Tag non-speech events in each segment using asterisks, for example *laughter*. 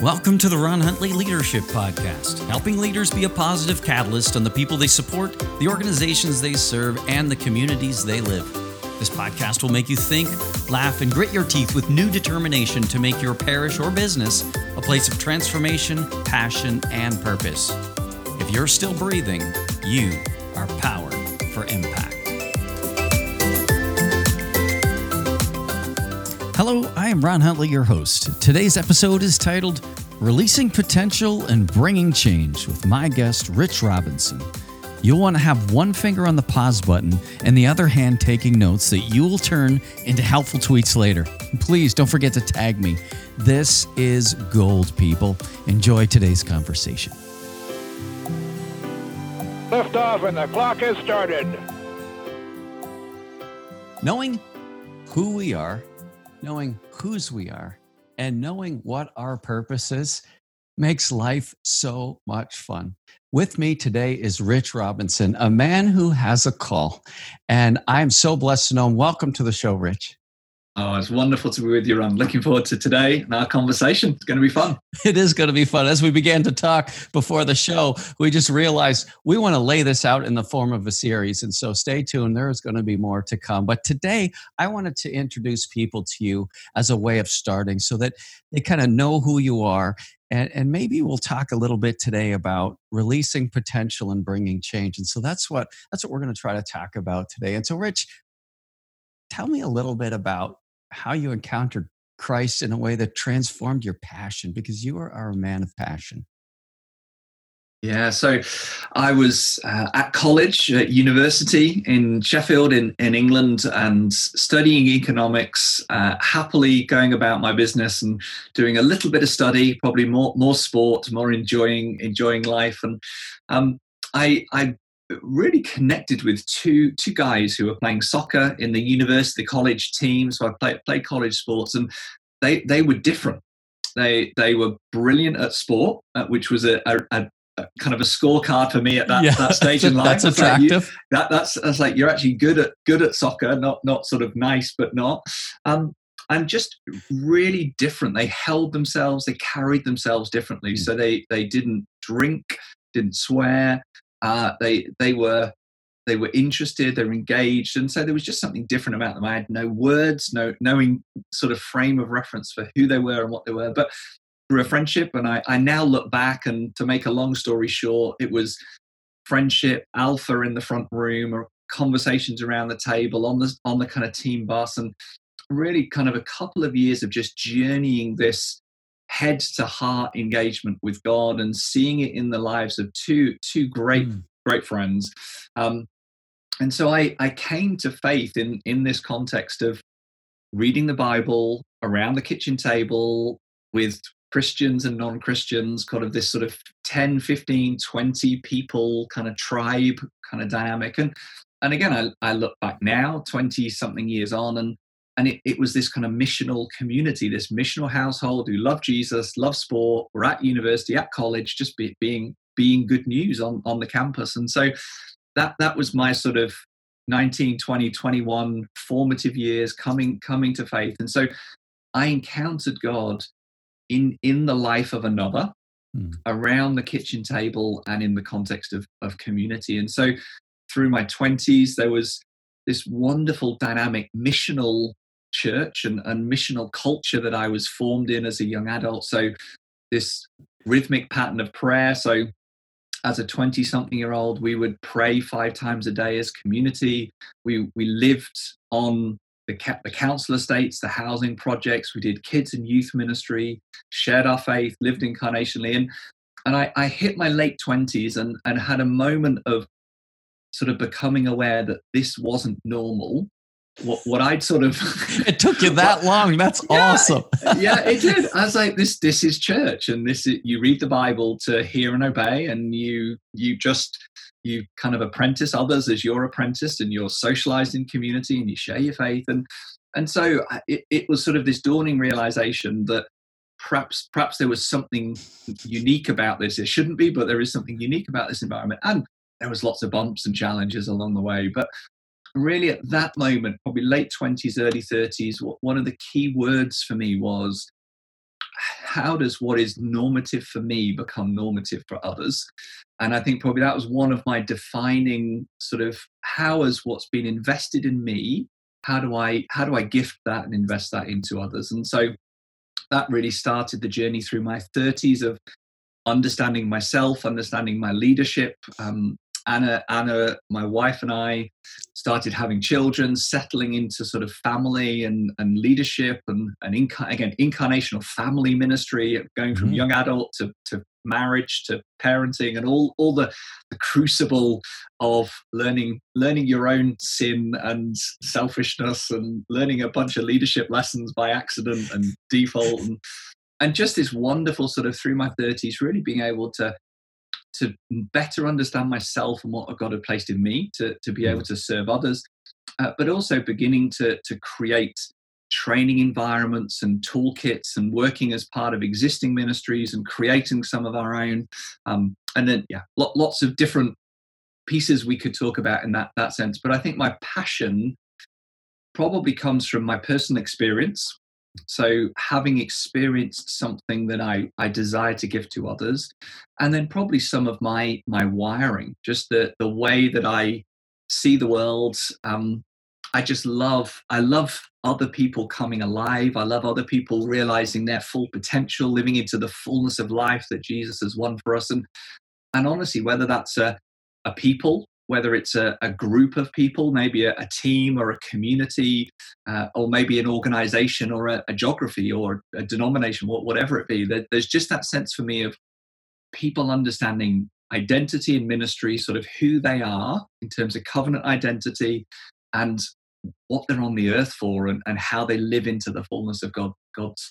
Welcome to the Ron Huntley Leadership Podcast, helping leaders be a positive catalyst on the people they support, the organizations they serve, and the communities they live. This podcast will make you think, laugh, and grit your teeth with new determination to make your parish or business a place of transformation, passion, and purpose. If you're still breathing, you are powered for impact. Hello, I am Ron Huntley, your host. Today's episode is titled Releasing Potential and Bringing Change with my guest, Rich Robinson. You'll want to have one finger on the pause button and the other hand taking notes that you will turn into helpful tweets later. Please don't forget to tag me. This is gold, people. Enjoy today's conversation. Lift off and the clock has started. Knowing who we are knowing whose we are and knowing what our purpose is makes life so much fun. With me today is Rich Robinson, a man who has a call. And I'm so blessed to know him. Welcome to the show, Rich. Oh, it's wonderful to be with you. I'm looking forward to today and our conversation. It's going to be fun. *laughs* It is going to be fun. As we began to talk before the show, we just realized we want to lay this out in the form of a series. And so stay tuned. There is going to be more to come. But today, I wanted to introduce people to you as a way of starting so that they kind of know who you are. And, and maybe we'll talk a little bit today about releasing potential and bringing change. And so that's what that's what we're going to try to talk about today. And so, Rich, tell me a little bit about how you encountered Christ in a way that transformed your passion because you are, are a man of passion. Yeah, so I was uh, at college, at university in Sheffield, in, in England, and studying economics, uh, happily going about my business and doing a little bit of study, probably more more sport, more enjoying enjoying life. And um, I I really connected with two two guys who were playing soccer in the university college team. So I played played college sports, and they they were different. They they were brilliant at sport, uh, which was a, a, a, kind of a scorecard for me at that, yeah, that stage *laughs* in life. That's attractive. Like you, that, that's that's like you're actually good at good at soccer, not not sort of nice, but not. Um, and just really different. They held themselves, they carried themselves differently. Mm. So they they didn't drink, didn't swear, uh, they they were they were interested, they were engaged, and so there was just something different about them. I had no words, no knowing sort of frame of reference for who they were and what they were, but through a friendship. And I, I now look back, and to make a long story short, it was friendship, alpha in the front room, or conversations around the table on the on the kind of team bus, and really kind of a couple of years of just journeying this head to heart engagement with God and seeing it in the lives of two two great mm. great friends. Um, and so I, I came to faith in in this context of reading the Bible around the kitchen table with Christians and non-Christians, kind of this sort of 10, 15, 20 people kind of tribe kind of dynamic. And and again, I, I look back now, 20 something years on, and and it, it was this kind of missional community, this missional household who loved Jesus, loved sport, were at university, at college, just be, being being good news on, on the campus. And so that that was my sort of 19, 20, 21 formative years coming coming to faith. And so I encountered God in in the life of another mm. around the kitchen table and in the context of, of community. And so through my 20s, there was this wonderful dynamic missional church and, and missional culture that I was formed in as a young adult. So, this rhythmic pattern of prayer. So, as a 20 something year old, we would pray five times a day as community. We, we lived on the, the council estates, the housing projects. We did kids and youth ministry, shared our faith, lived incarnationally. And, and I, I hit my late 20s and, and had a moment of sort of becoming aware that this wasn't normal what, what I'd sort of *laughs* it took you that long. That's *laughs* yeah, awesome. yeah, it did. I was like, this this is church, and this is, you read the Bible to hear and obey, and you you just you kind of apprentice others as your apprentice, and you're socialized in community, and you share your faith, and and so it, it was sort of this dawning realization that perhaps perhaps there was something unique about this. It shouldn't be, but there is something unique about this environment, and there was lots of bumps and challenges along the way, but really at that moment, probably late 20s, early 30s, one of the key words for me was how does what is normative for me become normative for others? And I think probably that was one of my defining sort of how has what's been invested in me, how do I how do I gift that and invest that into others? And so that really started the journey through my 30s of understanding myself, understanding my leadership, um, Anna, Anna, my wife and I started having children, settling into sort of family and, and leadership and, and inca- again, incarnational family ministry, going from mm-hmm. young adult to, to marriage to parenting and all, all the, the crucible of learning, learning your own sin and selfishness and learning a bunch of leadership lessons by accident and default and, and just this wonderful sort of through my 30s, really being able to to better understand myself and what God had placed in me to, to be able mm. to serve others, uh, but also beginning to, to create training environments and toolkits and working as part of existing ministries and creating some of our own. Um, and then, yeah, lots of different pieces we could talk about in that, that sense. But I think my passion probably comes from my personal experience so having experienced something that I, I desire to give to others, and then probably some of my my wiring, just the the way that I see the world. Um, I just love I love other people coming alive. I love other people realizing their full potential, living into the fullness of life that Jesus has won for us. And and honestly, whether that's a a people whether it's a, a group of people, maybe a, a team or a community, uh, or maybe an organization or a, a geography or a denomination, whatever it be. There, there's just that sense for me of people understanding identity and ministry, sort of who they are in terms of covenant identity and what they're on the earth for and, and how they live into the fullness of God, God's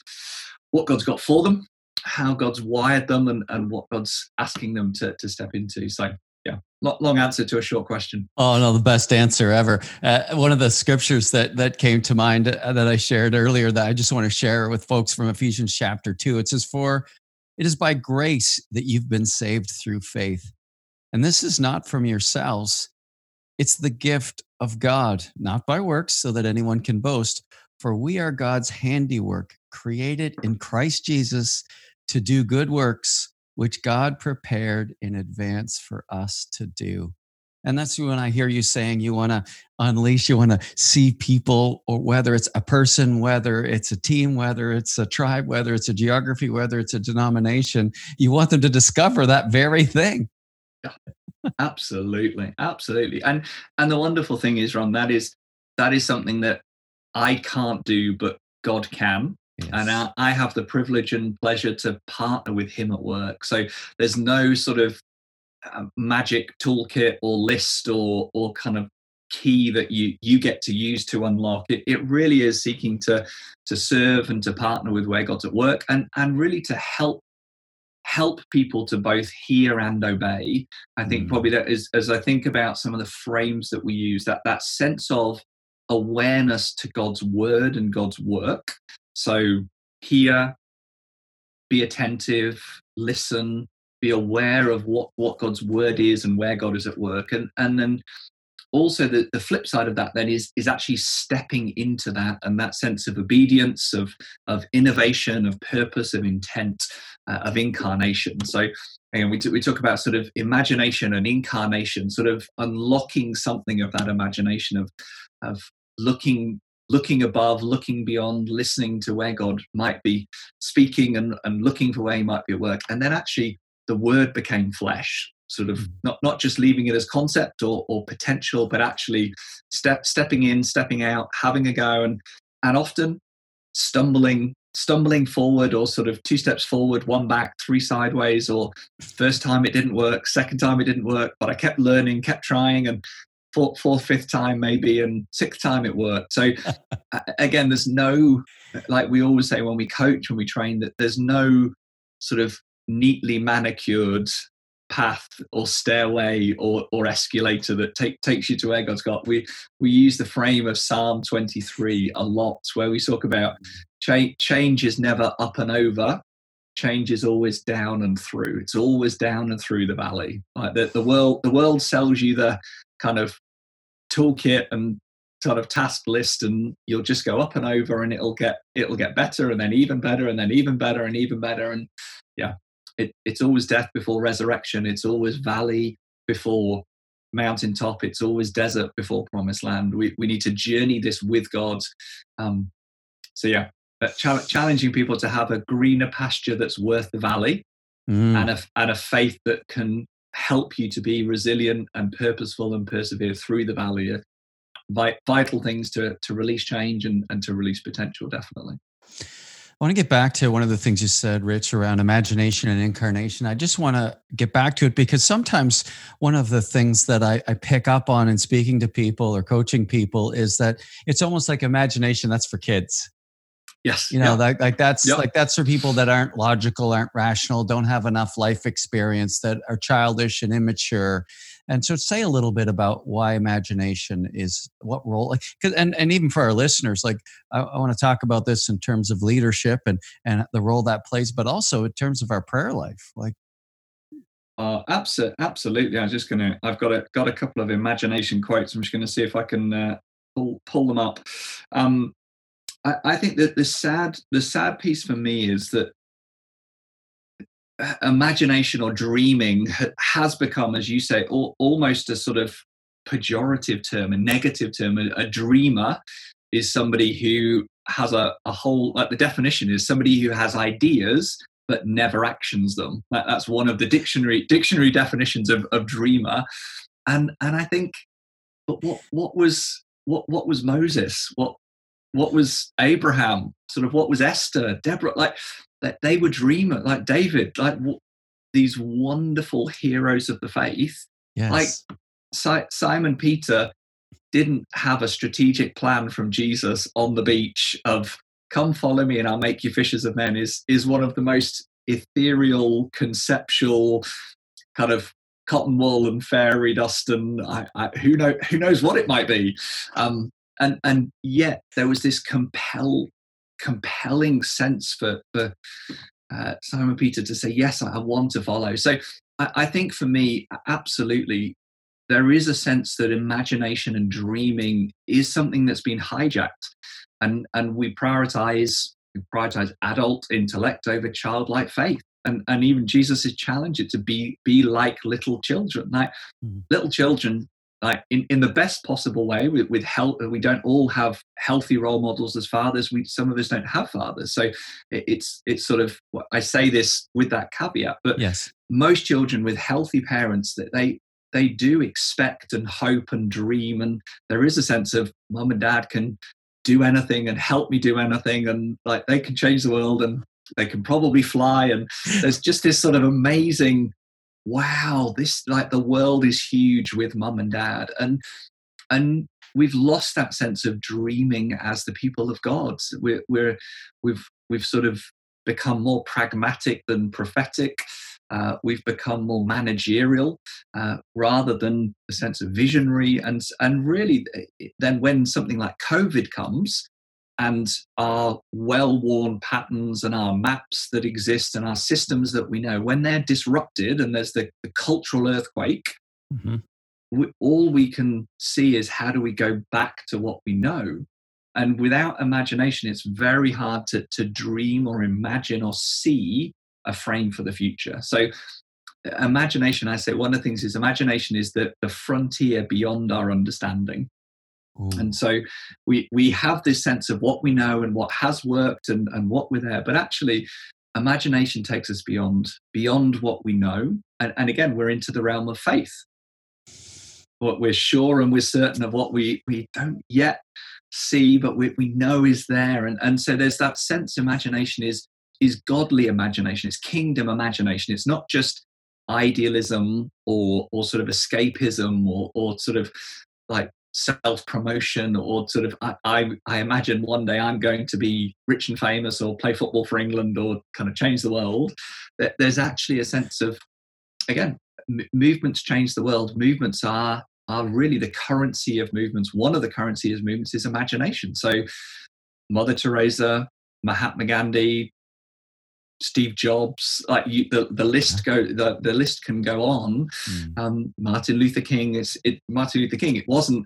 what God's got for them, how God's wired them and, and what God's asking them to, to step into. So yeah long answer to a short question. Oh no the best answer ever. Uh, one of the scriptures that that came to mind uh, that i shared earlier that i just want to share with folks from ephesians chapter 2 it says for it is by grace that you've been saved through faith. And this is not from yourselves. It's the gift of god not by works so that anyone can boast. For we are god's handiwork created in christ jesus to do good works which God prepared in advance for us to do. And that's when I hear you saying you want to unleash, you want to see people, or whether it's a person, whether it's a team, whether it's a tribe, whether it's a geography, whether it's a denomination, you want them to discover that very thing. Yeah, absolutely, absolutely. And and the wonderful thing is, Ron, that is that is something that I can't do, but God can. Yes. And I, I have the privilege and pleasure to partner with him at work. So there's no sort of uh, magic toolkit or list or or kind of key that you you get to use to unlock it it really is seeking to to serve and to partner with where god's at work and and really to help help people to both hear and obey i think mm. probably that is as i think about some of the frames that we use that that sense of awareness to god's word and god's work so hear, be attentive, listen, be aware of what, what God's word is and where God is at work. And, and then also the, the flip side of that then is, is actually stepping into that and that sense of obedience, of, of innovation, of purpose, of intent, uh, of incarnation. So and we, t- we talk about sort of imagination and incarnation, sort of unlocking something of that imagination of, of looking looking above, looking beyond, listening to where God might be speaking and, and looking for where he might be at work. And then actually the word became flesh, sort of mm. not, not just leaving it as concept or, or potential, but actually step, stepping in, stepping out, having a go and, and often stumbling stumbling forward or sort of two steps forward one back three sideways or first time it didn't work second time it didn't work but i kept learning kept trying and fourth, fourth, fifth time maybe, and sixth time it worked. So *laughs* again, there's no like we always say when we coach when we train that there's no sort of neatly manicured path or stairway or, or escalator that take, takes you to where God's got. We we use the frame of Psalm 23 a lot, where we talk about cha- change is never up and over. Change is always down and through. It's always down and through the valley. Like the, the world, the world sells you the kind of toolkit and sort of task list and you'll just go up and over and it'll get it'll get better and then even better and then even better and even better and yeah it, it's always death before resurrection. It's always valley before mountaintop. It's always desert before promised land. We, we need to journey this with god. Um, so yeah ch- challenging people to have a greener pasture that's worth the valley mm. and, a, and a faith that can help you to be resilient and purposeful and persevere through the valley vital things to to release change and, and to release potential definitely I want to get back to one of the things you said, Rich, around imagination and incarnation. I just want to get back to it because sometimes one of the things that I, I, pick up on in speaking to people or coaching people is that it's almost like imagination that's for kids. Yes. You know, yeah. like, like that's yep. like that's for people that aren't logical, aren't rational, don't have enough life experience, that are childish and immature. And so say a little bit about why imagination is what role like and, and even for our listeners, like I, I want to talk about this in terms of leadership and and the role that plays, but also in terms of our prayer life. Like uh, absolutely, absolutely. I'm just gonna. I've got a got a couple of imagination quotes. I'm just gonna see if I can uh, pull pull them up. Um, I, I think that the sad the sad piece for me is that uh, imagination or dreaming has become, as you say, al- almost a sort of pejorative term, a negative term. A, a dreamer is somebody who has a, a whole, like the definition is somebody who has ideas but never actions them. That, that's one of the dictionary dictionary definitions of, of dreamer. And and I think, but what what was what what was Moses? What what was Abraham, sort of what was Esther, Deborah, like that they were dreamers, like David, like these wonderful heroes of the faith. Yes. Like si- Simon Peter didn't have a strategic plan from Jesus on the beach of come follow me and I'll make you fishers of men is is one of the most ethereal, conceptual kind of cotton wool and fairy dust and I, I, who know who knows what it might be. Um, and and yet there was this compel compelling sense for for uh, Simon Peter to say yes, I want to follow. So I, I think for me, absolutely, there is a sense that imagination and dreaming is something that's been hijacked, and and we prioritize we prioritize adult intellect over childlike faith. And, and even Jesus is challenged it to be be like little children. Like mm-hmm. little children like in, in the best possible way with, with health we don't all have healthy role models as fathers. We some of us don't have fathers. So it, it's it's sort of i say this with that caveat but yes. most children with healthy parents that they they do expect and hope and dream and there is a sense of mom and dad can do anything and help me do anything and like they can change the world and they can probably fly and there's just this sort of amazing wow, this like the world is huge with mum and dad. And and we've lost that sense of dreaming as the people of God. We're, we're we've we've sort of become more pragmatic than prophetic. Uh, we've become more managerial uh, rather than a sense of visionary. And and really, eh, then when something like COVID comes, and our well worn patterns and our maps that exist and our systems that we know, when they're disrupted and there's the, the cultural earthquake, mm-hmm. we, all we can see is how do we go back to what we know? And without imagination, it's very hard to, to dream or imagine or see a frame for the future. So, imagination, I say one of the things is imagination is the, the frontier beyond our understanding. And so we we have this sense of what we know and what has worked and, and what we're there. But actually, imagination takes us beyond beyond what we know. And, and again, we're into the realm of faith. What we're sure and we're certain of what we, we don't yet see, but we, we know is there. And, and so there's that sense imagination is is godly imagination, it's kingdom imagination. It's not just idealism or or sort of escapism or or sort of like self promotion or sort of I, I, I imagine one day I'm going to be rich and famous or play football for England or kind of change the world. There's actually a sense of again m- movements change the world. Movements are are really the currency of movements. One of the currency of movements is imagination. So Mother Teresa, Mahatma Gandhi, Steve Jobs, like you, the the list go the, the list can go on. Mm. Um, Martin Luther King is it Martin Luther King. It wasn't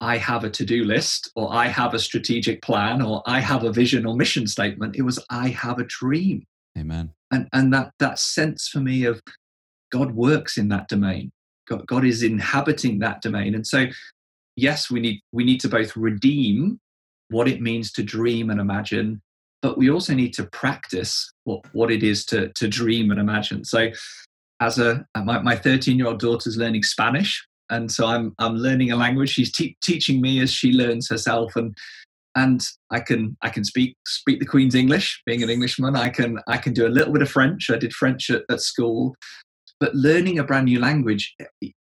I have a to do list or I have a strategic plan or I have a vision or mission statement. It was I have a dream. Amen. And, and that, that sense for me of God works in that domain. God, God is inhabiting that domain. And so, yes, we need, we need to both redeem what it means to dream and imagine, but we also need to practice what, what it is to, to dream and imagine. So, as a my 13 year old daughter's learning Spanish, and so I'm I'm learning a language. She's te- teaching me as she learns herself, and and I can I can speak speak the Queen's English, being an Englishman. I can I can do a little bit of French. I did French at, at school, but learning a brand new language,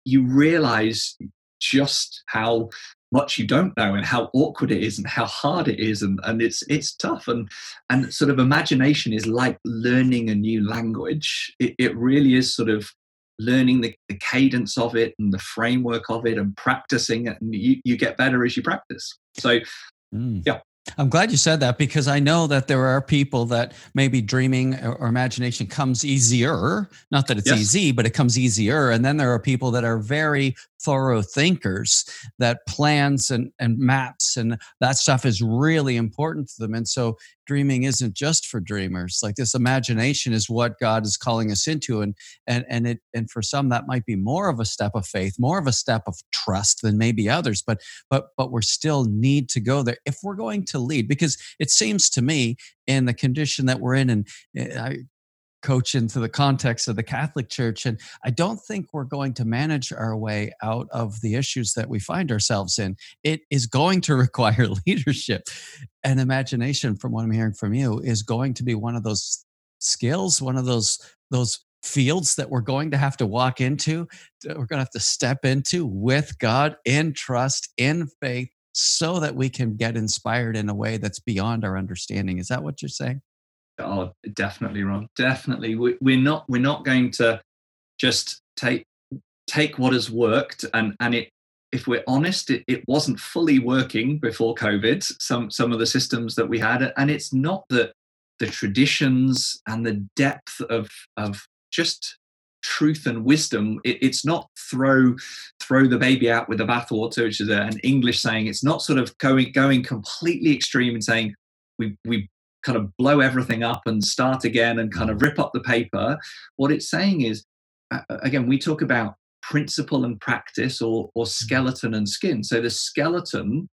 you realize just how much you don't know and how awkward it is and how hard it is and, and it's it's tough and and sort of imagination is like learning a new language it, it really is sort of learning the, the cadence of it and the framework of it and practicing it and you, you get better as you practice so mm. yeah I'm glad you said that because I know that there are people that maybe dreaming or imagination comes easier. Not that it's yes. easy, but it comes easier. And then there are people that are very thorough thinkers that plans and, and maps and that stuff is really important to them. And so dreaming isn't just for dreamers. Like this imagination is what God is calling us into. And and and it and for some that might be more of a step of faith, more of a step of trust than maybe others. But but but we're still need to go there if we're going to lead, because it seems to me in the condition that we're in, and eh, I coach into the context of the Catholic Church. And I don't think we're going to manage our way out of the issues that we find ourselves in. It is going to *laughs* require leadership and imagination, from what I'm hearing from you, is going to be one of those skills, one of those those fields that we're going to have to walk into, we're going to have to step into with God in trust, in faith, so that we can get inspired in a way that's beyond our understanding. Is that what you're saying? Oh, definitely, Ron Definitely, we, we're not we're not going to just take take what has worked and and it. If we're honest, it, it wasn't fully working before COVID. Some some of the systems that we had, and it's not that the traditions and the depth of of just truth and wisdom it, it's not throw throw the baby out with the bathwater which is an english saying it's not sort of going going completely extreme and saying we we kind of blow everything up and start again and kind of rip up the paper. What it's saying is, again, we talk about principle and practice or, or mm-hmm. skeleton and skin. So the skeleton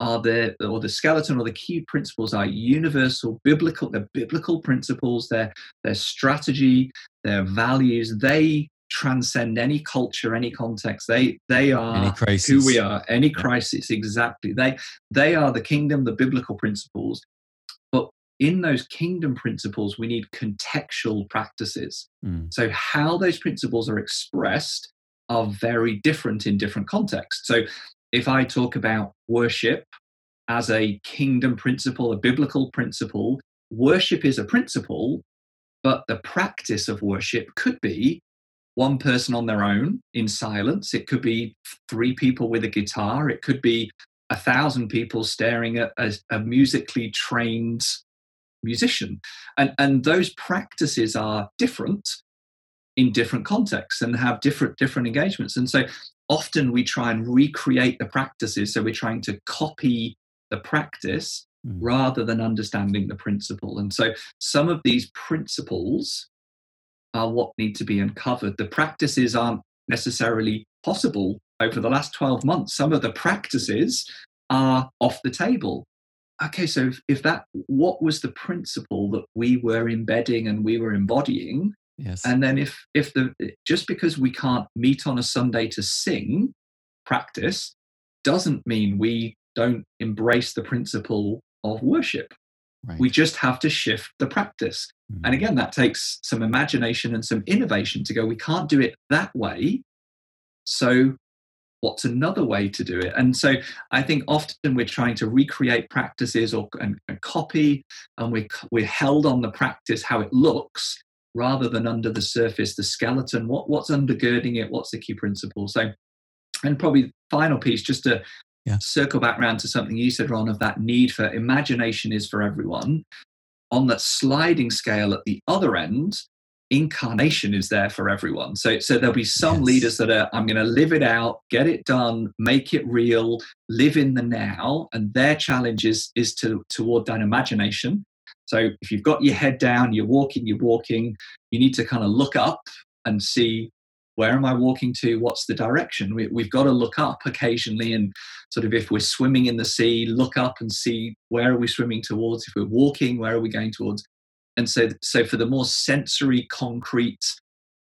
are the or the skeleton or the key principles are universal biblical they're biblical principles their their strategy their values. They transcend any culture any context. They they are who we are any crisis exactly. They they are the kingdom the biblical principles in those kingdom principles, we need contextual practices. Mm. So, how those principles are expressed are very different in different contexts. So, if I talk about worship as a kingdom principle, a biblical principle, worship is a principle, but the practice of worship could be one person on their own in silence. It could be three people with a guitar. It could be a thousand people staring at a, a musically trained musician. And, and those practices are different in different contexts and have different different engagements. And so often we try and recreate the practices. So we're trying to copy the practice mm. rather than understanding the principle. And so some of these principles are what need to be uncovered. The practices aren't necessarily possible over the last 12 months. Some of the practices are off the table okay so if, if that what was the principle that we were embedding and we were embodying? Yes. And then if if the just because we can't meet on a sunday to sing practice doesn't mean we don't embrace the principle of worship. Right. we just have to shift the practice. Mm-hmm. and again that takes some imagination and some innovation to go we can't do it that way. So what's another way to do it? And so i think often we're trying to recreate practices or and, and copy and we, we're held on the practice how it looks rather than under the surface the skeleton what, what's undergirding it what's the key principle? So and probably final piece just to yeah. circle back around to something you said ron of that need for imagination is for everyone. On that sliding scale at the other end incarnation is there for everyone. So, so there'll be some Yes. leaders that are, I'm going to live it out, get it done, make it real, live in the now, and their challenge is is to toward that imagination. So, if you've got your head down, you're walking, you're walking, you need to kind of look up and see where am I walking to? What's the direction? We, we've got to look up occasionally and sort of if we're swimming in the sea, look up and see where are we swimming towards. If we're walking, where are we going towards? And so, so for the more sensory, concrete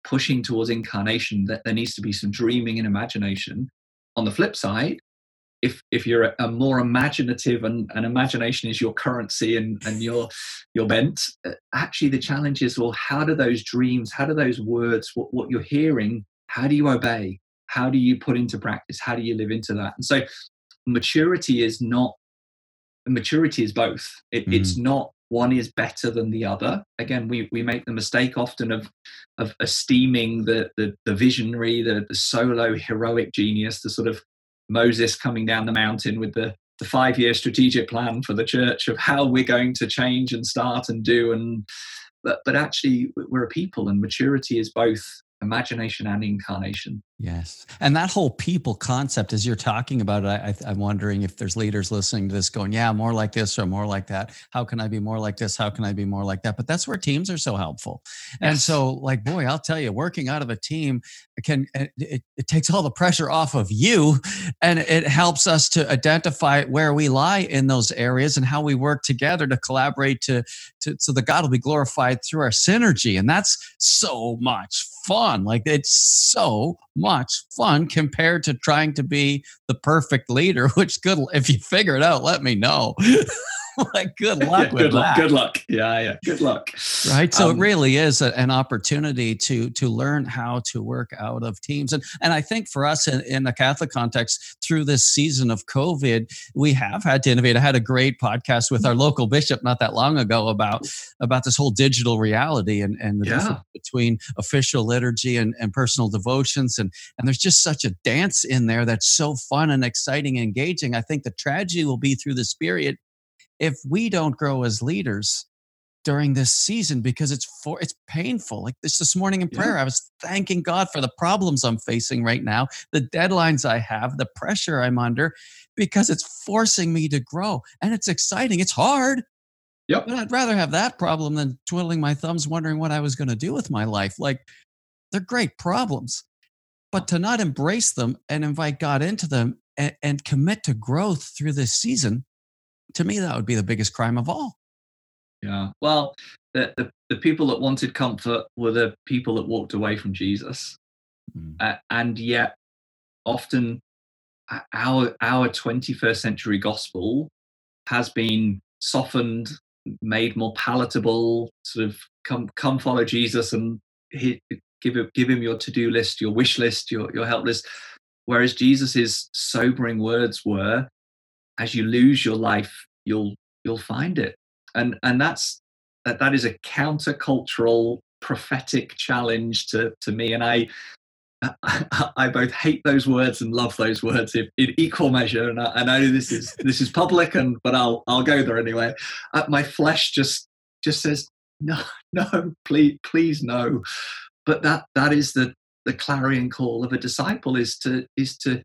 pushing towards incarnation, that there needs to be some dreaming and imagination. On the flip side, if if you're a, a more imaginative and, and imagination is your currency and, and your your bent, uh, actually the challenge is well, how do those dreams, how do those words, what, what you're hearing, how do you obey? How do you put into practice? How do you live into that? And so maturity is not maturity is both. It, It's not one is better than the other. Again, we, we make the mistake often of of esteeming the the, the visionary, the, the solo heroic genius, the sort of Moses coming down the mountain with the, the five year strategic plan for the church of how we're going to change and start and do and but but actually we're a people and maturity is both imagination and incarnation. Yes. And that whole people concept, as you're talking about it, I, I'm wondering if there's leaders listening to this going, yeah, more like this or more like that. How can I be more like this? How can I be more like that? But that's where teams are so helpful. And so, like, boy, I'll tell you, working out of a team can, it, it, it takes all the pressure off of you and it helps us to identify where we lie in those areas and how we work together to collaborate to, to so that God will be glorified through our synergy. And that's so much fun. Like it's so much fun compared to trying to be the perfect leader, *laughs* which good if you figure it out, let me know. *laughs* like good *laughs* luck Yeah, good luck. that Good luck. Yeah, yeah. Good luck. right so Um, it really is a, an opportunity to to learn how to work out of teams and and i think for us in, in the catholic context through this season of covid we have had to innovate i had a great podcast with our local bishop not that long ago about about this whole digital reality and and the Yeah. difference between official liturgy and, and personal devotions and and there's just such a dance in there that's so fun and exciting and engaging i think the tragedy will be through this period if we don't grow as leaders during this season because it's for it's painful like this this morning in Yeah. prayer i was thanking god for the problems i'm facing right now the deadlines i have the pressure i'm under because it's forcing me to grow and it's exciting it's hard Yep. but i'd rather have that problem than twiddling my thumbs wondering what i was going to do with my life like they're great problems but to not embrace them and invite god into them and, and commit to growth through this season to me that would be the biggest crime of all Yeah. Well, the, the, the people that wanted comfort were the people that walked away from Jesus. Mm. Uh, and yet, often our, our 21st century gospel has been softened, made more palatable, sort of come, come follow Jesus and he, give, him, give him your to do list, your wish list, your, your help list. Whereas Jesus's sobering words were, as you lose your life, you'll you'll find it and and that's that that is a countercultural prophetic challenge to to me and i *laughs* I both hate those words and love those words in, in equal measure, and I, I know this is *laughs* this is public, and but I'll I'll go there anyway. Uh, my flesh just just says no, *laughs* no, please, please, no. But that that is the the clarion call of a disciple is to is to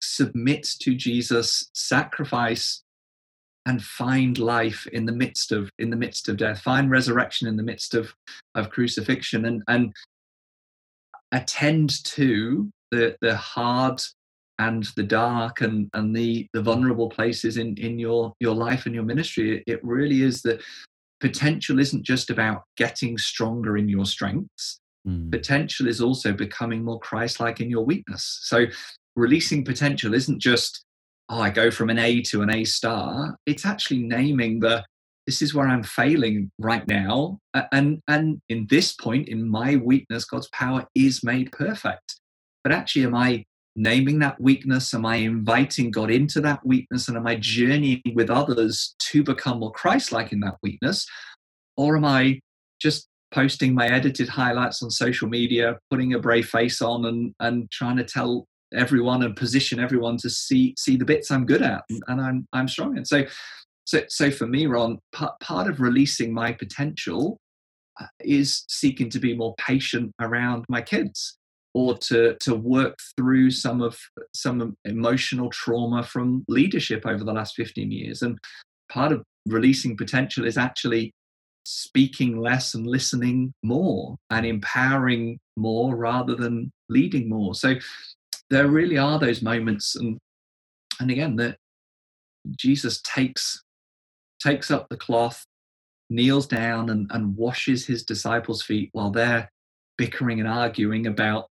submit to Jesus, sacrifice, and find life in the midst of in the midst of death find resurrection in the midst of of crucifixion and and attend to the the hard and the dark and and the the vulnerable places in in your your life and your ministry. It really is that potential isn't just about getting stronger in your strengths. Mm. potential is also becoming more christ-like in your weakness. So releasing potential isn't just oh i go from an a to an a star. It's actually naming the this is where i'm failing right now. And and in this point in my weakness god's power is made perfect. But actually am i naming that weakness? Am i inviting god into that weakness? And am i journeying with others to become more christ-like in that weakness? Or am i just posting my edited highlights on social media putting a brave face on and and trying to tell everyone and position everyone to see see the bits I'm good at and, and I'm I'm strong in. So so so for me, Ron, part, part of releasing my potential uh, is seeking to be more patient around my kids or to to work through some of some emotional trauma from leadership over the last 15 years. And part of releasing potential is actually speaking less and listening more and empowering more rather than leading more. So there really are those moments and and again that jesus takes takes up the cloth kneels down and, and washes his disciples feet while they're bickering and arguing about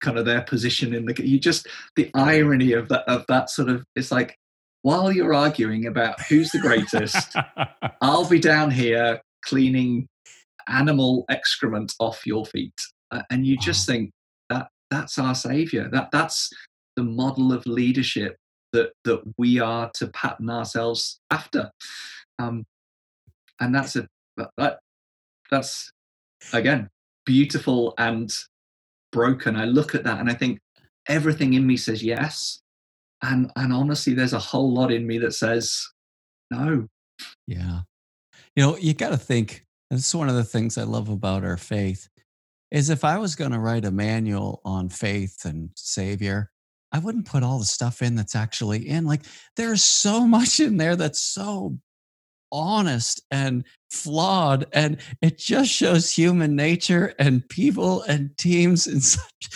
kind of their position in the you just the irony of that of that sort of it's like while you're arguing about who's the greatest *laughs* i'll be down here cleaning animal excrement off your feet. Uh, and you just think that that's our savior. That that's the model of leadership that that we are to pattern ourselves after. Um and that's a that that's again beautiful and broken. I look at that and i think everything in me says yes. And and honestly there's a whole lot in me that says no. Yeah. You know you got to think this is one of the things i love about our faith is if i was going to write a manual on faith and savior i wouldn't put all the stuff in that's actually in. Like there's so *laughs* much in there that's so honest and flawed and it just shows human nature and people and teams in *laughs* such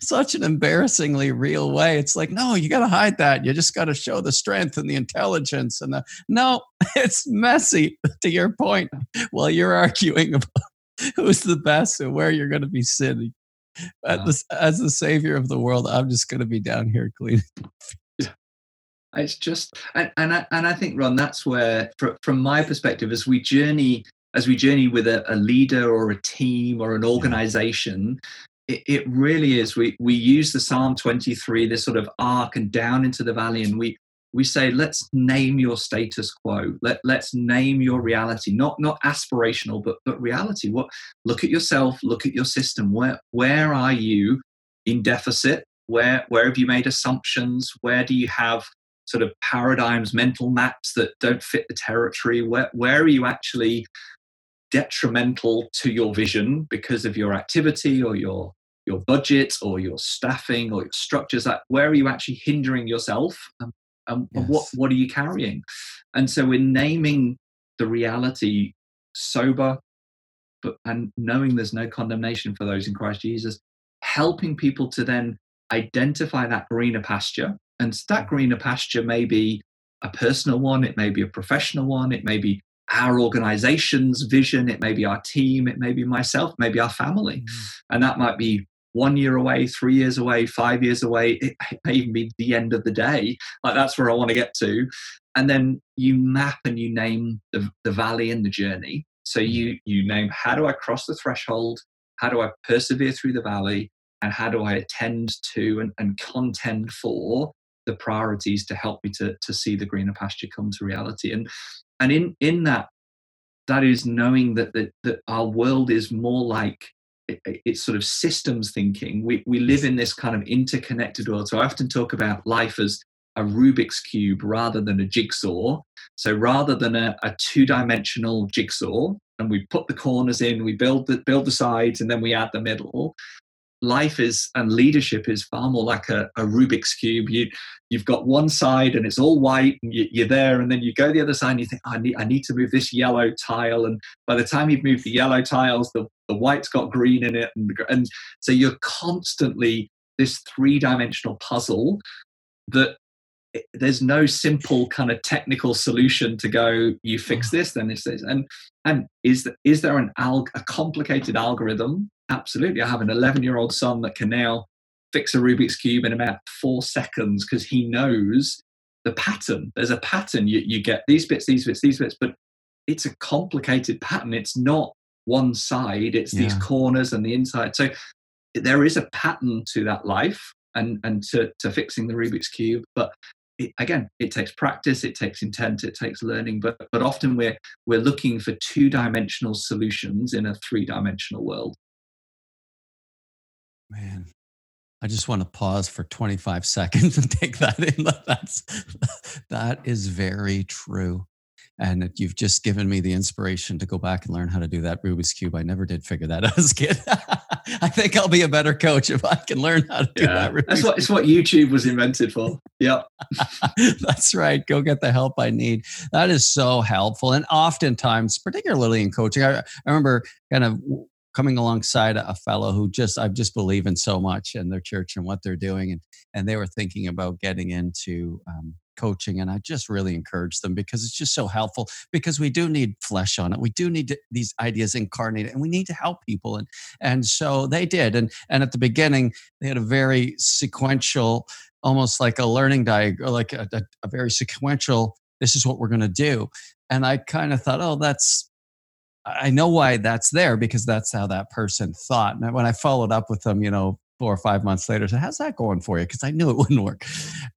such an embarrassingly real way. It's like no you got to hide that. You just got to show the strength and the intelligence and the no *laughs* it's messy *laughs* to your point. While you're arguing about who's the best and where you're going to be sitting. Wow. as the savior of the world i'm just going to be down here cleaning it's just, and and I, and I think Ron, that's where, from my perspective, as we journey as we journey with a, a leader or a team or an organization, it, it, really is. We we use the Psalm 23, this sort of arc and down into the valley, and we we say, let's name your status quo. Let let's name your reality, not not aspirational, but but reality. What look at yourself, look at your system. Where where are you in deficit? Where where have you made assumptions? Where do you have sort of paradigms, mental maps that don't fit the territory? Where, where are you actually detrimental to your vision because of your activity or your your budget or your staffing or your structures? Like where are you actually hindering yourself? Um, and yes. what what are you carrying? And so we're naming the reality sober, but and knowing there's no condemnation for those in Christ Jesus, helping people to then identify that greener pasture and that greener pasture may be a personal one, it may be a professional one, it may be our organization's vision, it may be our team, it may be myself, maybe our family. Mm. And that might be one year away, three years away, five years away. It may even be the end of the day. Like that's where I want to get to. And then you map and you name the, the valley and the journey. So mm. you you name how do I cross the threshold? How do I persevere through the valley? And how do I attend to and, and contend for the priorities to help me to to see the greener pasture come to reality. And and in in that that is knowing that that, that our world is more like it, it's sort of systems thinking. We we live in this kind of interconnected world. So i often talk about life as a rubik's cube rather than a jigsaw. So rather than a, a two-dimensional jigsaw and we put the corners in we build the build the sides and then we add the middle life is and leadership is far more like a, a Rubik's cube. You you've got one side and it's all white and you, are there, and then you go the other side and you think, I need I need to move this yellow tile, and by the time you've moved the yellow tiles, the the white's got green in it, and and so you're constantly this three dimensional puzzle that there's no simple kind of technical solution to go you fix mm. this then this and and is there, is there an alg a complicated algorithm? Absolutely. I have an 11 year old son that can now fix a rubik's cube in about four seconds because he knows the pattern. There's a pattern. You, you get these bits these bits these bits but it's a complicated pattern. It's not one side. It's yeah. these corners and the inside. So there is a pattern to that life and and to, to fixing the rubik's cube but it, again it takes practice it takes intent it takes learning but but often we're we're looking for two dimensional solutions in a three dimensional world man i just want to pause for 25 seconds *laughs* and take that in that's *laughs* that is very true and you've just given me the inspiration to go back and learn how to do that Rubik's cube. I never did figure that out as a kid. *laughs* I think I'll be a better coach if I can learn how to do yeah, that. That's what it's what YouTube was invented for. Yeah, *laughs* that's right. Go get the help I need. That is so helpful. And oftentimes, particularly in coaching, I, I remember kind of coming alongside a fellow who just I just believe in so much in their church and what they're doing, and and they were thinking about getting into um, coaching, and I just really encourage them because it's just so helpful. Because we do need flesh on it, we do need to, these ideas incarnated, and we need to help people, and and so they did, and and at the beginning they had a very sequential, almost like a learning diagram, like a, a, a very sequential. This is what we're going to do, and I kind of thought, oh, that's I know why that's there because that's how that person thought. And when I followed up with them, you know, four or five months later, I said, How's that going for you? Because I knew it *laughs* wouldn't work.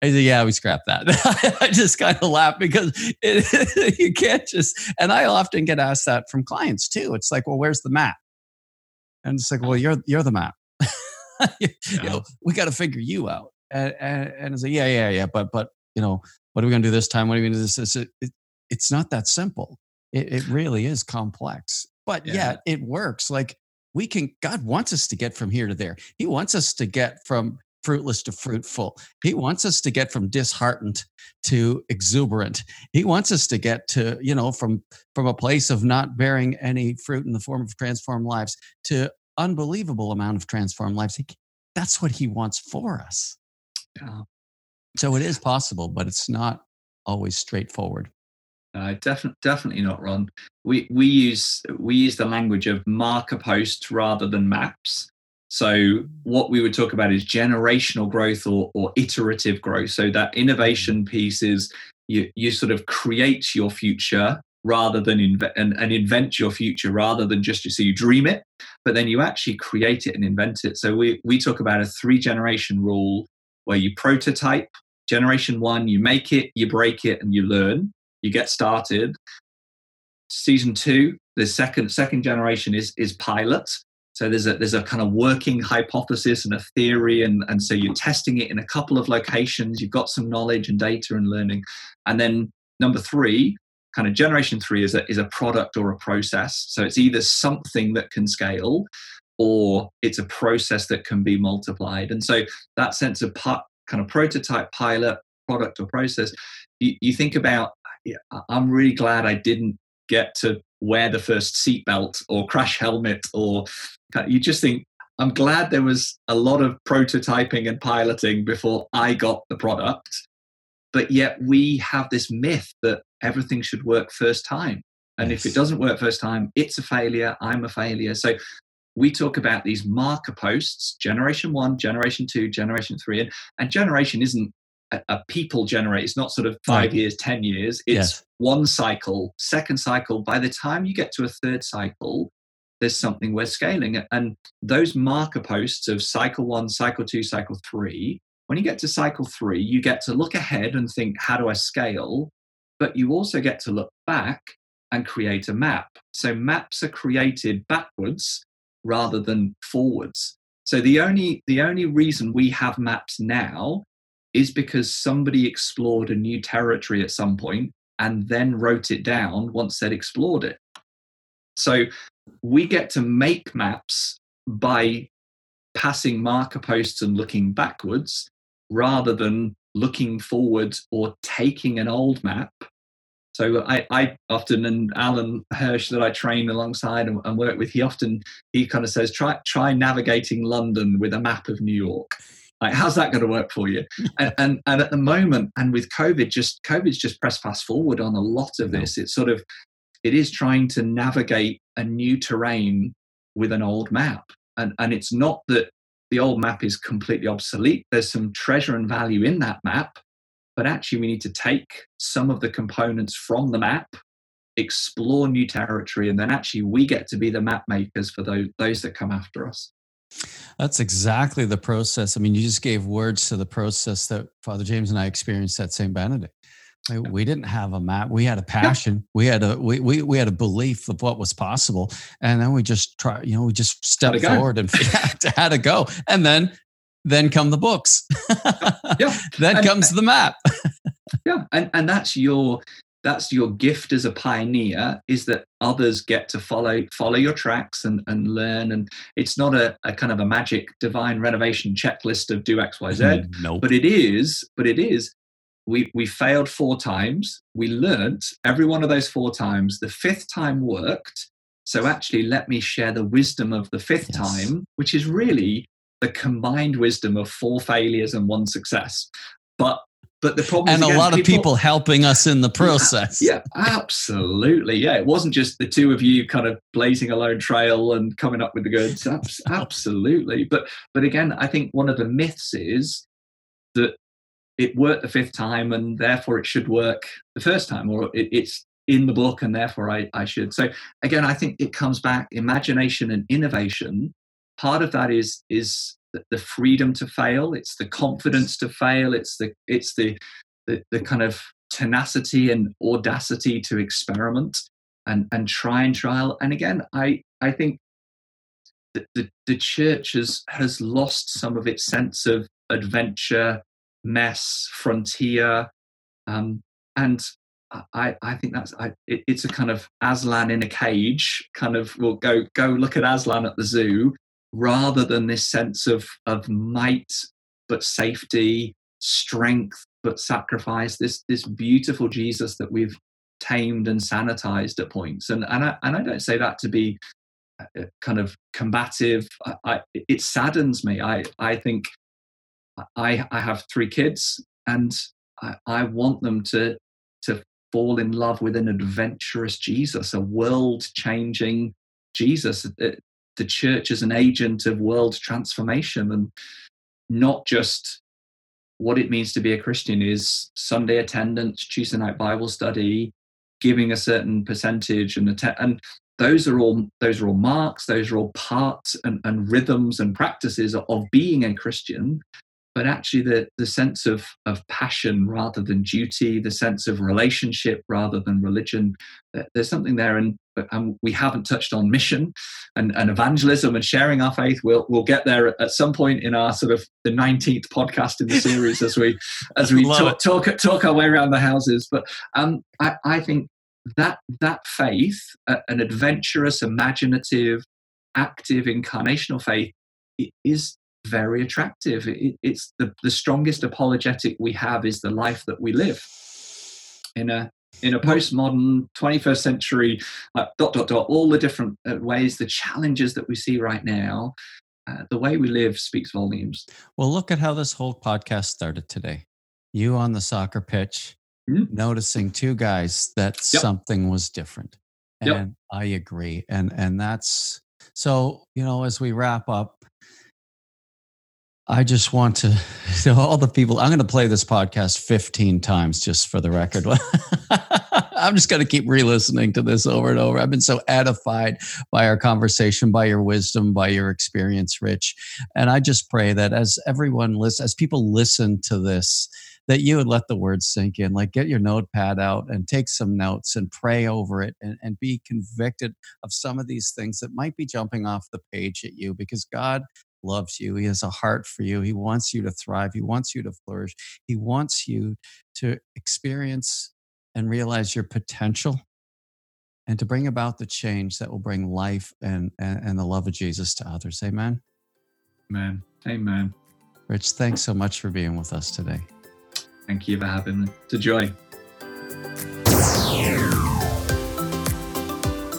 I said, Yeah, we scrapped that. *laughs* I just kind of laugh because it, *laughs* you can't just, and I often get asked that from clients too. It's like, Well, where's the map? And it's like, Well, you're, you're the map. you, yeah. you know, we got to figure you out. And, and, and it's like, Yeah, yeah, yeah. But, but, you know, what are we going to do this time? What are we going to do this? It's, it, it's not that simple. It, it really is complex, but yeah. yet it works. Like we can, God wants us to get from here to there. He wants us to get from fruitless to fruitful. He wants us to get from disheartened to exuberant. He wants us to get to, you know, from from a place of not bearing any fruit in the form of transformed lives to unbelievable amount of transformed lives. He, that's what he wants for us. Yeah. So it is possible, but it's not always straightforward. Uh, definitely, definitely not, Ron. We we use we use the language of marker posts rather than maps. So what we would talk about is generational growth or, or iterative growth. So that innovation piece is you you sort of create your future rather than invent and, and invent your future rather than just you so you dream it, but then you actually create it and invent it. So we we talk about a three generation rule where you prototype generation one, you make it, you break it, and you learn you get started. Season two, the second second generation is is pilot. So there's a there's a kind of working hypothesis and a theory, and, and so you're testing it in a couple of locations. You've got some knowledge and data and learning. And then number three, kind of generation three is a is a product or a process. So it's either something that can scale or it's a process that can be multiplied. And so that sense of part, kind of prototype, pilot, product or process, you, you think about I'm really glad I didn't get to wear the first seatbelt or crash helmet or uh, you just think I'm glad there was a lot of prototyping and piloting before I got the product. But yet we have this myth that everything should work first time. And yes. if it doesn't work first time, it's a failure. I'm a failure. So we talk about these marker posts generation one, generation two, generation three. And, and generation isn't a, a people generate. It's not sort of five right. years, 10 years. It's yes. one cycle, second cycle. By the time you get to a third cycle, there's something we're scaling. And those marker posts of cycle one, cycle two, cycle three, when you get to cycle three, you get to look ahead and think, how do I scale? But you also get to look back and create a map. So maps are created backwards rather than forwards. So the only the only reason we have maps now is because somebody explored a new territory at some point and then wrote it down once they'd explored it. So we get to make maps by passing marker posts and looking backwards rather than looking forwards or taking an old map. So I, I often and Alan Hirsch that I train alongside and, and work with, he often he kind of says try try navigating London with a map of New York like, how's that going to work for you? *laughs* and, and, and at the moment, and with COVID, just COVID's just pressed fast forward on a lot of this. It's sort of it is trying to navigate a new terrain with an old map, and and it's not that the old map is completely obsolete. There's some treasure and value in that map, but actually we need to take some of the components from the map explore new territory and then actually we get to be the map makers for those those that come after us that's exactly the process. I mean, you just gave words to the process that Father James and I experienced at St. Benedict. We didn't have a map. We had a passion. We had a we, we we had a belief of what was possible, and then we just try. You know, we just stepped forward and *laughs* had to go. And then then come the books. yeah. *laughs* then and, comes the map. yeah, and and that's your that's your gift as a pioneer is that others get to follow follow your tracks and, and learn. And it's not a, a kind of a magic divine renovation checklist of do xyz mm-hmm. nope. but it is but it is. We we failed four times. We learnt every one of those four times. The fifth time worked. So actually let me share the wisdom of the fifth Yes. time which is really the combined wisdom of four failures and one success. But but the problem and a lot of people helping us in the process. yeah, absolutely. Yeah, it wasn't just the two of you kind of blazing a lone trail and coming up with the goods. *laughs* Absolutely. But but again, I think one of the myths is that it worked the fifth time and therefore it should work the first time, or it, it's in the book and therefore I, I should. So again, I think it comes back imagination and innovation. Part of that is is the- freedom to fail. It's the confidence to fail. It's the it's the the, the kind of tenacity and audacity to experiment and and try and trial. And again, I I think the the, the church has has lost some of its sense of adventure, mess, frontier, um, and I, I think that's I, it, it's a kind of Aslan in a cage kind of we'll go go look at Aslan at the zoo rather than this sense of of might but safety strength but sacrifice this this beautiful Jesus that we've tamed and sanitized at points. And and I, and I don't say that to be uh, kind of combative. I, I it saddens me. I I think I I have three kids and I, I want them to to fall in love with an adventurous Jesus, a world changing Jesus. The, church as an agent of world transformation and not just what it means to be a Christian is Sunday attendance, Tuesday night Bible study, giving a certain percentage and and those are all those are all marks, those are all parts and, and rhythms and practices of being a Christian but actually the, the sense of, of passion rather than duty, the sense of relationship rather than religion, there's something there. And, and we haven't touched on mission and, and evangelism and sharing our faith. We'll, we'll get there at, at some point in our sort of the 19th podcast in the series as we, *laughs* as we talk, talk, talk our way around the houses. But um, I, I think that, that faith, uh, an adventurous, imaginative, active, incarnational faith, is very attractive. It, it's the, the strongest apologetic we have is the life that we live in a in a postmodern 21st century uh, dot dot dot all the different uh, ways the challenges that we see right now uh, the way we live speaks volumes Well, look at how this whole podcast started today. You on the soccer pitch, Mhm. noticing two guys that Yep. something was different. And Yep. I agree. And and that's so, you know, as we wrap up, I just want to *laughs* so all the people I'm going to play this podcast 15 times just for the record. *laughs* I'm just going to keep re-listening to this over and over. I've been so edified by our conversation, by your wisdom, by your experience, Rich. And I just pray that as everyone listens, as people listen to this, that you would let the words sink in. Like get your notepad out and take some notes and pray over it and, and be convicted of some of these things that might be jumping off the page at you because God loves you. He has a heart for you. He wants you to thrive. He wants you to flourish. He wants you to experience and realize your potential and to bring about the change that will bring life and, and, and the love of Jesus to others. Amen. amen amen Rich, thanks so much for being with us today. thank you for having me it's a joy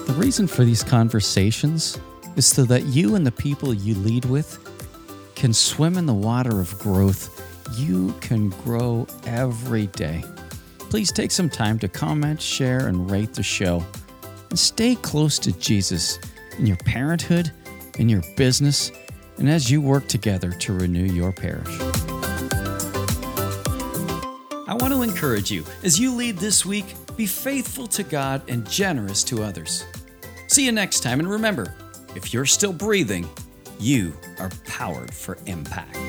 The reason for these conversations is so that you and the people you lead with can swim in the water of growth. You can grow every day. Please take some time to comment, share, and rate the show. And stay close to Jesus in your parenthood, in your business, and as you work together to renew your parish. I want to encourage you as you lead this week, be faithful to God and generous to others. See you next time, and remember if you're still breathing, you are powered for impact.